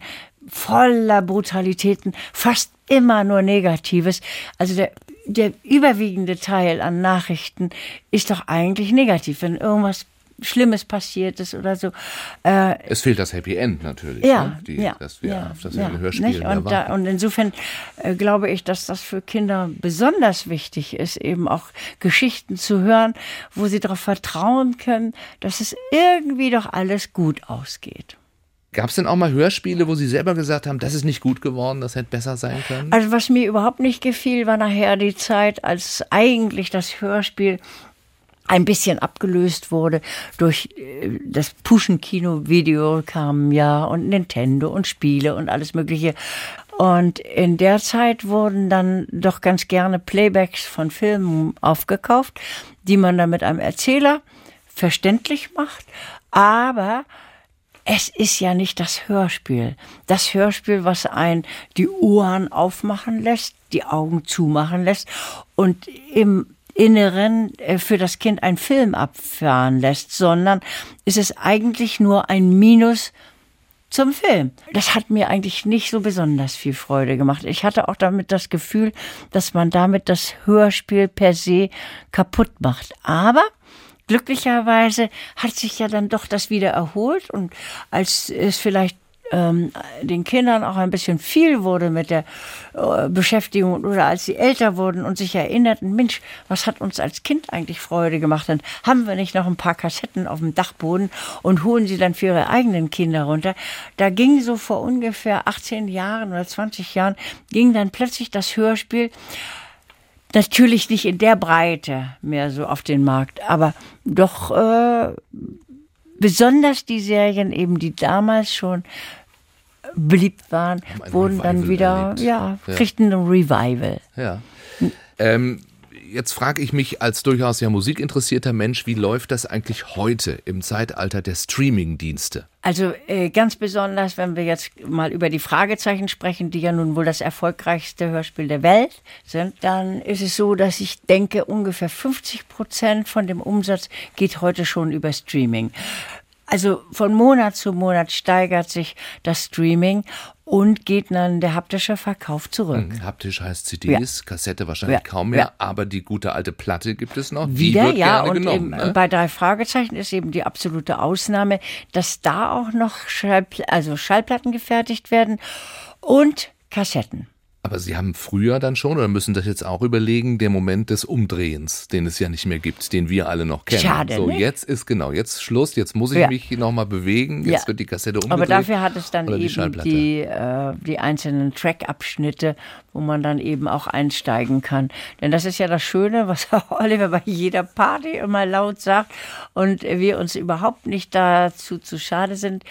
voller Brutalitäten, fast immer nur Negatives. Also der, der überwiegende Teil an Nachrichten ist doch eigentlich negativ, wenn irgendwas Schlimmes passiert ist oder so. Äh, Es fehlt das Happy End natürlich, ja, ne? Die, ja, dass wir ja, auf das ja, Hörspiel und, da, und insofern äh, glaube ich, dass das für Kinder besonders wichtig ist, eben auch Geschichten zu hören, wo sie darauf vertrauen können, dass es irgendwie doch alles gut ausgeht. Gab es denn auch mal Hörspiele, wo Sie selber gesagt haben, das ist nicht gut geworden, das hätte besser sein können? Also was mir überhaupt nicht gefiel, war nachher die Zeit, als eigentlich das Hörspiel ein bisschen abgelöst wurde durch äh, das Puschenkino-Video kam ja und Nintendo und Spiele und alles Mögliche. Und in der Zeit wurden dann doch ganz gerne Playbacks von Filmen aufgekauft, die man dann mit einem Erzähler verständlich macht, aber es ist ja nicht das Hörspiel. Das Hörspiel, was ein die Ohren aufmachen lässt, die Augen zumachen lässt und im Inneren äh, für das Kind einen Film abfahren lässt, sondern es ist eigentlich nur ein Minus zum Film. Das hat mir eigentlich nicht so besonders viel Freude gemacht. Ich hatte auch damit das Gefühl, dass man damit das Hörspiel per se kaputt macht. Aber glücklicherweise hat sich ja dann doch das wieder erholt und als es vielleicht ähm, den Kindern auch ein bisschen viel wurde mit der äh, Beschäftigung oder als sie älter wurden und sich erinnerten, Mensch, was hat uns als Kind eigentlich Freude gemacht? Dann haben wir nicht noch ein paar Kassetten auf dem Dachboden und holen sie dann für ihre eigenen Kinder runter. Da ging so vor ungefähr 18 Jahren oder 20 Jahren, ging dann plötzlich das Hörspiel natürlich nicht in der Breite mehr so auf den Markt, aber doch äh, besonders die Serien eben, die damals schon beliebt waren, wurden dann Revival wieder, erlebt. ja, Ja. kriegten ein Revival. Ja. Ähm, jetzt frage ich mich als durchaus ja musikinteressierter Mensch, wie läuft das eigentlich heute im Zeitalter der Streaming-Dienste? Also äh, ganz besonders, wenn wir jetzt mal über die Fragezeichen sprechen, die ja nun wohl das erfolgreichste Hörspiel der Welt sind, dann ist es so, dass ich denke, ungefähr 50 Prozent von dem Umsatz geht heute schon über Streaming. Also von Monat zu Monat steigert sich das Streaming und geht dann der haptische Verkauf zurück. Mhm, haptisch heißt CDs, ja. Kassette wahrscheinlich ja. kaum mehr, ja. aber die gute alte Platte gibt es noch. Wieder, ja, gerne und genommen. Ne? bei drei Fragezeichen ist eben die absolute Ausnahme, dass da auch noch Schallpl also Schallplatten gefertigt werden und Kassetten. Aber Sie haben früher dann schon oder müssen das jetzt auch überlegen, der Moment des Umdrehens, den es ja nicht mehr gibt, den wir alle noch kennen. Schade. So, ne? jetzt ist genau, jetzt Schluss, jetzt muss ich ja. mich nochmal bewegen, jetzt ja. wird die Kassette umgedreht. Aber dafür hat es dann die eben die, äh, die einzelnen Track-Abschnitte, wo man dann eben auch einsteigen kann. Denn das ist ja das Schöne, was Oliver bei jeder Party immer laut sagt und wir uns überhaupt nicht dazu zu schade sind.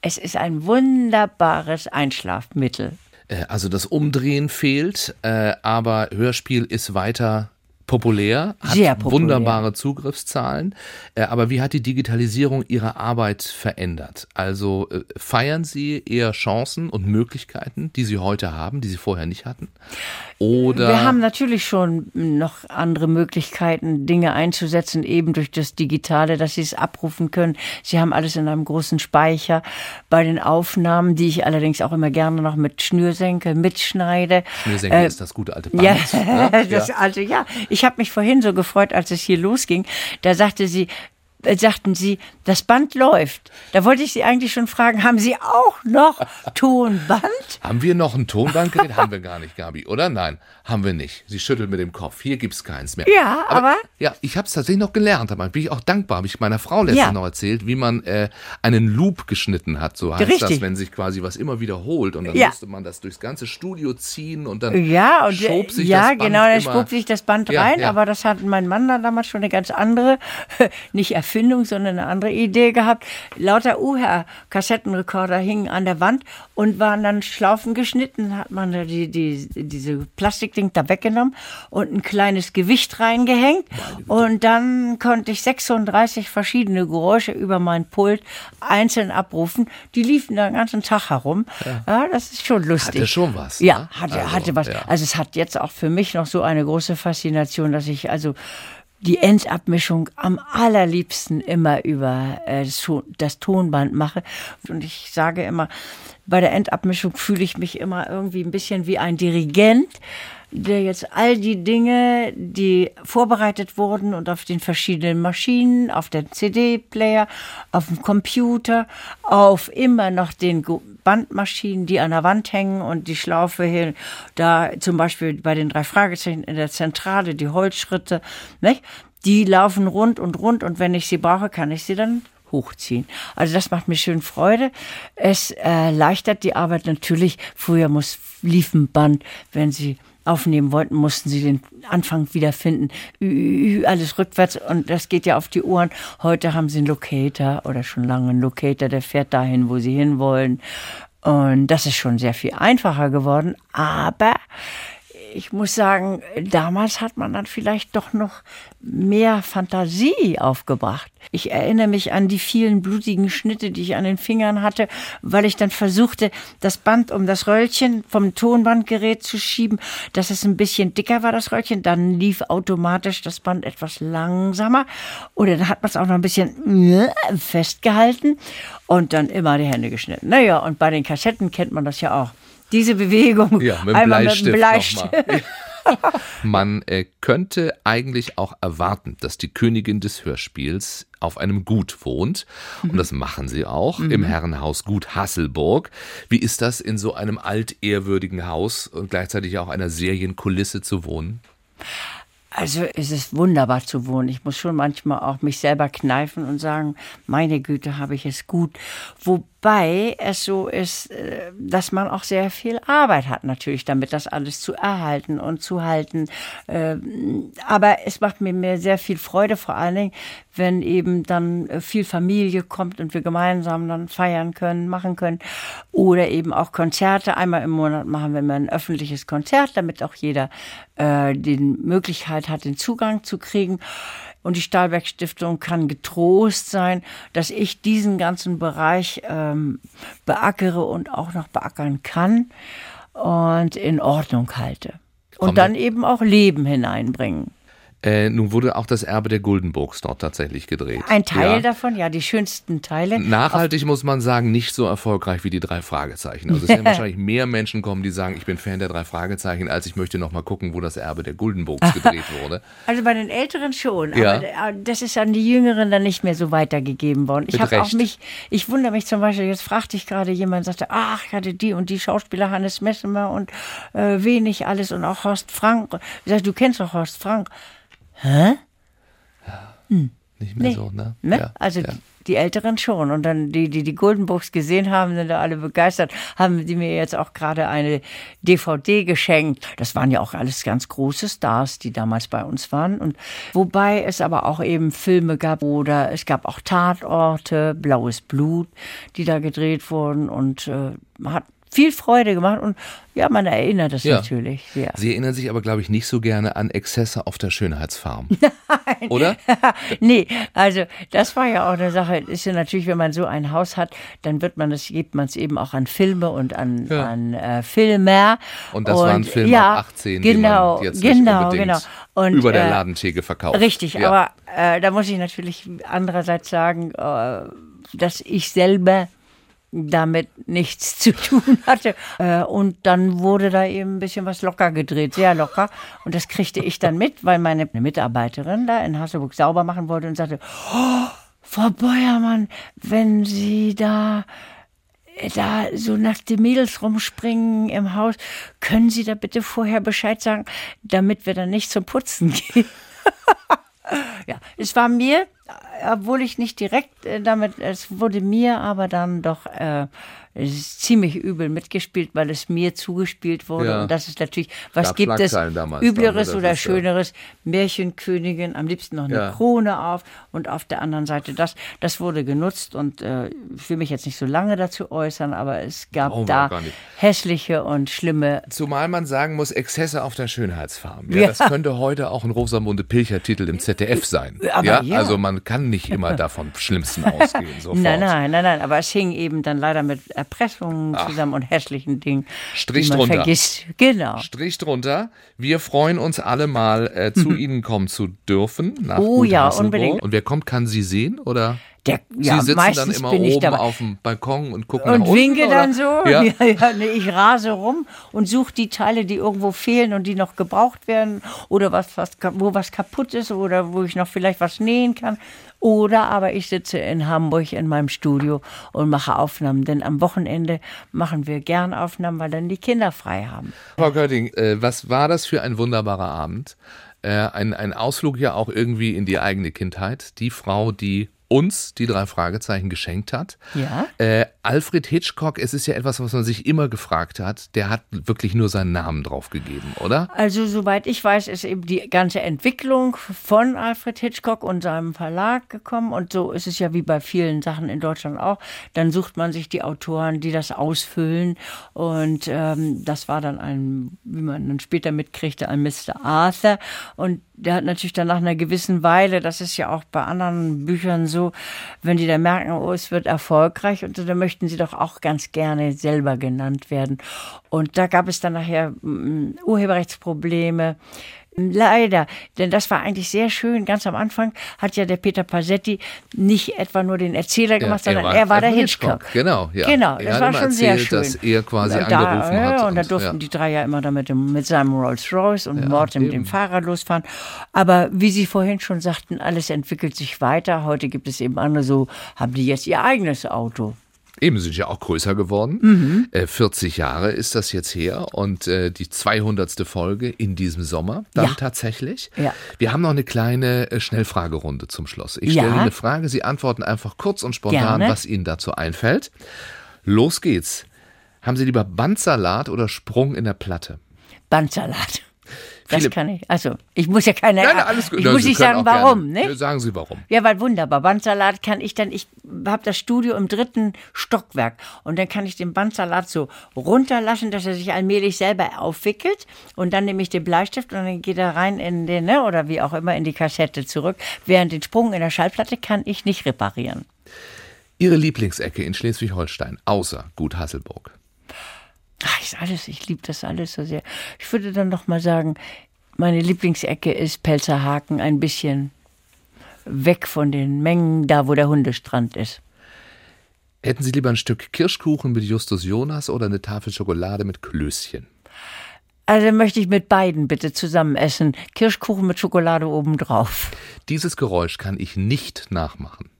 Es ist ein wunderbares Einschlafmittel. Äh, also das Umdrehen fehlt, äh, aber Hörspiel ist weiter populär, hat Sehr populär. wunderbare Zugriffszahlen. Äh, aber wie hat die Digitalisierung Ihre Arbeit verändert? Also äh, feiern Sie eher Chancen und Möglichkeiten, die Sie heute haben, die Sie vorher nicht hatten? Oder Wir haben natürlich schon noch andere Möglichkeiten, Dinge einzusetzen, eben durch das Digitale, dass Sie es abrufen können. Sie haben alles in einem großen Speicher. Bei den Aufnahmen, die ich allerdings auch immer gerne noch mit Schnürsenkel mitschneide. Schnürsenkel äh, ist das gute alte Band. Ja, ne? das alte, ja. Ich habe mich vorhin so gefreut, als es hier losging. Da sagte sie, sagten Sie, das Band läuft. Da wollte ich Sie eigentlich schon fragen, haben Sie auch noch Tonband? Haben wir noch ein Tonbandgerät? haben wir gar nicht, Gabi, oder? Nein, haben wir nicht. Sie schüttelt mit dem Kopf. Hier gibt's keins mehr. Ja, aber. ja, ich habe es tatsächlich noch gelernt. Aber bin ich auch dankbar. Habe ich meiner Frau letztens Ja. noch erzählt, wie man äh, einen Loop geschnitten hat. So heißt das, Richtig. wenn sich quasi was immer wiederholt. Und dann Ja. musste man das durchs ganze Studio ziehen und dann Ja, und äh, schob sich ja, das Band genau, da immer. schob sich das Band Ja, rein, ja. aber das hat mein Mann dann damals schon eine ganz andere, nicht Erfindung, sondern eine andere Idee gehabt. Lauter UHR-Kassettenrekorder hingen an der Wand und waren dann Schlaufen geschnitten, hat man da die, die, diese Plastikding da weggenommen und ein kleines Gewicht reingehängt und dann konnte ich 36 verschiedene Geräusche über mein Pult einzeln abrufen. Die liefen da den ganzen Tag herum. Ja, das ist schon lustig. Hatte schon was. Ja, ne? hatte, Also, hatte was. ja. Also es hat jetzt auch für mich noch so eine große Faszination, dass ich also die Endabmischung am allerliebsten immer über äh, das Ton- das Tonband mache. Und ich sage immer, bei der Endabmischung fühle ich mich immer irgendwie ein bisschen wie ein Dirigent, der jetzt all die Dinge, die vorbereitet wurden und auf den verschiedenen Maschinen, auf dem CD-Player, auf dem Computer, auf immer noch den Bandmaschinen, die an der Wand hängen und die Schlaufe hin, da zum Beispiel bei den drei Fragezeichen in der Zentrale, die Holzschritte, nicht? die laufen rund und rund und wenn ich sie brauche, kann ich sie dann hochziehen. Also das macht mir schön Freude. Es erleichtert die Arbeit natürlich. Früher muss lief ein Band, wenn sie aufnehmen wollten, mussten sie den Anfang wiederfinden. Alles rückwärts und das geht ja auf die Ohren. Heute haben sie einen Locator oder schon lange einen Locator, der fährt dahin, wo sie hinwollen. Und das ist schon sehr viel einfacher geworden. Aber ich muss sagen, damals hat man dann vielleicht doch noch mehr Fantasie aufgebracht. Ich erinnere mich an die vielen blutigen Schnitte, die ich an den Fingern hatte, weil ich dann versuchte, das Band um das Röllchen vom Tonbandgerät zu schieben, dass es ein bisschen dicker war, das Röllchen. Dann lief automatisch das Band etwas langsamer. Oder dann hat man es auch noch ein bisschen äh, festgehalten und dann immer die Hände geschnitten. Naja, und bei den Kassetten kennt man das ja auch. Diese Bewegung. Ja, mit dem einmal Bleistift, mit dem Bleistift. Man äh, könnte eigentlich auch erwarten, dass die Königin des Hörspiels auf einem Gut wohnt. Und das machen sie auch im Herrenhaus Gut Hasselburg. Wie ist das, in so einem altehrwürdigen Haus und gleichzeitig auch einer Serienkulisse zu wohnen? Also es ist wunderbar zu wohnen. Ich muss schon manchmal auch mich selber kneifen und sagen, meine Güte, habe ich es gut. Wobei es so ist, äh, dass man auch sehr viel Arbeit hat natürlich, damit das alles zu erhalten und zu halten. Ähm, Aber es macht mir mir sehr viel Freude, vor allen Dingen, wenn eben dann äh, viel Familie kommt und wir gemeinsam dann feiern können, machen können. Oder eben auch Konzerte. Einmal im Monat machen wir ein öffentliches Konzert, damit auch jeder äh, die Möglichkeit hat, den Zugang zu kriegen. Und die Stahlberg Stiftung kann getrost sein, dass ich diesen ganzen Bereich ähm, beackere und auch noch beackern kann und in Ordnung halte. Und dann eben auch Leben hineinbringen. Äh, nun wurde auch das Erbe der Guldenburgs dort tatsächlich gedreht. Ein Teil ja. davon, ja, die schönsten Teile. Nachhaltig muss man sagen, nicht so erfolgreich wie die drei Fragezeichen. Also es werden wahrscheinlich mehr Menschen kommen, die sagen, ich bin Fan der drei Fragezeichen, als ich möchte noch mal gucken, wo das Erbe der Guldenburgs gedreht wurde. Also bei den Älteren schon, Ja. aber äh, das ist an die Jüngeren dann nicht mehr so weitergegeben worden. Ich habe auch mich, ich wundere mich zum Beispiel, jetzt fragte ich gerade jemand, sagte, ach, ich hatte die und die Schauspieler Hannes Messemer und äh, wenig alles und auch Horst Frank. Ich sag, du kennst doch Horst Frank. Nicht mehr Nee. so, ne? Ne? Ja, also ja. die, die Älteren schon. Und dann die, die die Golden Books gesehen haben, sind da alle begeistert, haben die mir jetzt auch gerade eine DVD geschenkt. Das waren ja auch alles ganz große Stars, die damals bei uns waren. Und wobei es aber auch eben Filme gab oder es gab auch Tatorte, Blaues Blut, die da gedreht wurden und äh, hat viel Freude gemacht und ja, man erinnert es Ja. natürlich sehr. Sie erinnern sich aber, glaube ich, nicht so gerne an Exzesse auf der Schönheitsfarm. Oder? nee, also das war ja auch eine Sache. Ist ja natürlich, wenn man so ein Haus hat, dann wird man es, gibt man es eben auch an Filme und an, Ja. an äh, Filmer. Und das waren Filme ja, ab 18, die genau, man jetzt genau, genau. Und, über der äh, Ladentheke verkauft. Richtig, Ja. aber äh, da muss ich natürlich andererseits sagen, äh, dass ich selber damit nichts zu tun hatte. Äh, und dann wurde da eben ein bisschen was locker gedreht, sehr locker. Und das kriegte ich dann mit, weil meine Mitarbeiterin da in Hasselburg sauber machen wollte und sagte, oh, Frau Beuermann, wenn Sie da da so nackte Mädels rumspringen im Haus, können Sie da bitte vorher Bescheid sagen, damit wir dann nicht zum Putzen gehen? ja, es war mir, obwohl ich nicht direkt äh, damit, es wurde mir aber dann doch äh, ziemlich übel mitgespielt, weil es mir zugespielt wurde. Ja. Und das ist natürlich, was gibt es Übleres ne? Das oder ja. Schöneres? Märchenkönigin, am liebsten noch eine Ja. Krone auf und auf der anderen Seite das. Das wurde genutzt und äh, ich will mich jetzt nicht so lange dazu äußern, aber es gab auch da hässliche und schlimme Zumal man sagen muss, Exzesse auf der Schönheitsfarm. Ja. Das könnte heute auch ein Rosamunde Pilcher-Titel im ZDF sein. Aber ja. Also man kann nicht immer davon Schlimmsten ausgehen. Sofort. Nein, nein, nein, nein, aber es hing eben dann leider mit Erpressungen zusammen und hässlichen Dingen, Strich drunter. vergisst. Genau. Strich drunter. Wir freuen uns alle mal, äh, zu Ihnen kommen zu dürfen. Nach Oh Gut ja, Hasselburg. unbedingt. Und wer kommt, kann Sie sehen? Oder? Der, Sie ja, sitzen meistens dann immer bin ich oben dabei. auf dem Balkon und gucken und nach unten? winke oder? dann so. Ja. Ja, ja, nee, ich rase rum und suche die Teile, die irgendwo fehlen und die noch gebraucht werden oder was, was, wo was kaputt ist oder wo ich noch vielleicht was nähen kann. Oder aber ich sitze in Hamburg in meinem Studio und mache Aufnahmen, denn am Wochenende machen wir gern Aufnahmen, weil dann die Kinder frei haben. Frau Götting, äh, was war das für ein wunderbarer Abend? Äh, ein, ein Ausflug ja auch irgendwie in die eigene Kindheit. Die Frau, die uns die drei Fragezeichen geschenkt hat. Ja. Äh, Alfred Hitchcock, es ist ja etwas, was man sich immer gefragt hat, der hat wirklich nur seinen Namen drauf gegeben, oder? Also, soweit ich weiß, ist eben die ganze Entwicklung von Alfred Hitchcock und seinem Verlag gekommen. Und so ist es ja wie bei vielen Sachen in Deutschland auch. Dann sucht man sich die Autoren, die das ausfüllen. Und ähm, das war dann ein, wie man dann später mitkriegte, ein Mr. Arthur. Und der hat natürlich dann nach einer gewissen Weile, das ist ja auch bei anderen Büchern so, wenn die dann merken, oh, es wird erfolgreich und dann möchten sie doch auch ganz gerne selber genannt werden. Und da gab es dann nachher mm, Urheberrechtsprobleme. Leider, denn das war eigentlich sehr schön. Ganz am Anfang hat ja der Peter Pasetti nicht etwa nur den Erzähler gemacht, sondern er war, der Alfred Hitchcock. Genau, ja. Genau, Er das hat war schon sehr erzählt, schön. dass er quasi Und da, angerufen ja, hat. Und da durften ja. die drei ja immer damit mit seinem Rolls Royce und Ja, Mord mit dem Fahrrad losfahren. Aber wie Sie vorhin schon sagten, alles entwickelt sich weiter. Heute gibt es eben andere, so haben die jetzt ihr eigenes Auto. Eben sind ja auch größer geworden. Mhm. Äh, 40 Jahre ist das jetzt her und äh, die 200. Folge in diesem Sommer dann Ja. tatsächlich. Ja. Wir haben noch eine kleine äh, Schnellfragerunde zum Schluss. Ich Ja. stelle eine Frage, Sie antworten einfach kurz und spontan, Gerne. was Ihnen dazu einfällt. Los geht's. Haben Sie lieber Bandsalat oder Sprung in der Platte? Bandsalat. Das Viele- kann ich. Also, ich muss ja keine. Nein, nein, alles gut. Ich muss Sie nicht sagen, warum, gerne. ne? Sagen Sie warum. Ja, weil wunderbar. Bandsalat kann ich dann, ich habe das Studio im dritten Stockwerk und dann kann ich den Bandsalat so runterlassen, dass er sich allmählich selber aufwickelt und dann nehme ich den Bleistift und dann geht er rein in den, ne, oder wie auch immer, in die Kassette zurück. Während den Sprung in der Schallplatte kann ich nicht reparieren. Ihre Lieblingsecke in Schleswig-Holstein, außer Gut Hasselburg. Ach, ist alles, ich liebe das alles so sehr. Ich würde dann noch mal sagen, Meine Lieblingsecke ist Pelzerhaken, ein bisschen weg von den Mengen, da wo der Hundestrand ist. Hätten Sie lieber ein Stück Kirschkuchen mit Justus Jonas oder eine Tafel Schokolade mit Klößchen? Also möchte ich mit beiden bitte zusammen essen. Kirschkuchen mit Schokolade obendrauf. Dieses Geräusch kann ich nicht nachmachen.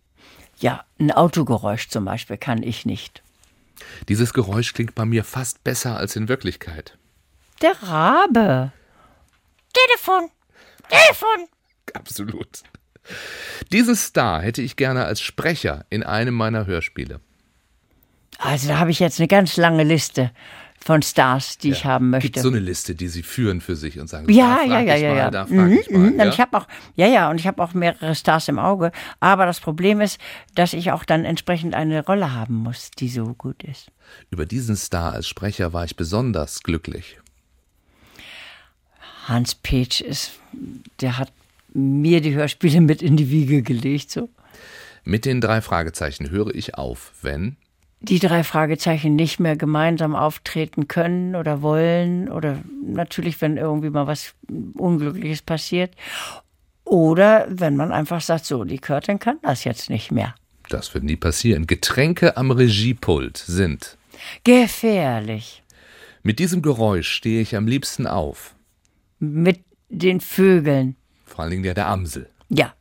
Ja, ein Autogeräusch zum Beispiel kann ich nicht. Dieses Geräusch klingt bei mir fast besser als in Wirklichkeit. Der Rabe. Telefon. Telefon. Absolut. Diesen Star hätte ich gerne als Sprecher in einem meiner Hörspiele. Also da habe ich jetzt eine ganz lange Liste von Stars, die Ja. ich haben möchte. Gibt so eine Liste, die Sie führen für sich und sagen, Ja, ja, ja, ich ja, mal, ja. da Mhm, ich mal. mhm. Und ja? ich habe auch, ja, ja, und ich habe auch mehrere Stars im Auge. Aber das Problem ist, dass ich auch dann entsprechend eine Rolle haben muss, die so gut ist. Über diesen Star als Sprecher war ich besonders glücklich. Hans Petsch ist, der hat mir die Hörspiele mit in die Wiege gelegt, so. Mit den drei Fragezeichen höre ich auf, wenn Die drei Fragezeichen nicht mehr gemeinsam auftreten können oder wollen oder natürlich, wenn irgendwie mal was Unglückliches passiert. Oder wenn man einfach sagt, so, die Curtin kann das jetzt nicht mehr. das wird nie passieren. Getränke am Regiepult sind. Gefährlich. Mit diesem Geräusch stehe ich am liebsten auf. Mit den Vögeln. Vor allen Dingen der, der Amsel. Ja,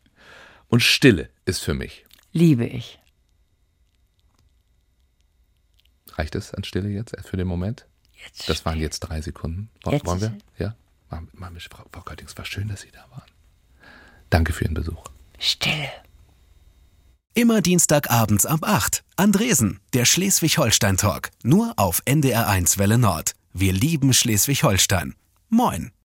Und Stille ist für mich. liebe ich. Reicht es an Stille jetzt erst für den Moment? Jetzt Das waren jetzt drei Sekunden. Wollen ist wir? Ja? Wir, Frau, Frau Göttings, war schön, dass Sie da waren. Danke für Ihren Besuch. Stille. Immer Dienstagabends ab 8. Andresen, der Schleswig-Holstein-Talk. Nur auf NDR1 Welle Nord. Wir lieben Schleswig-Holstein. Moin.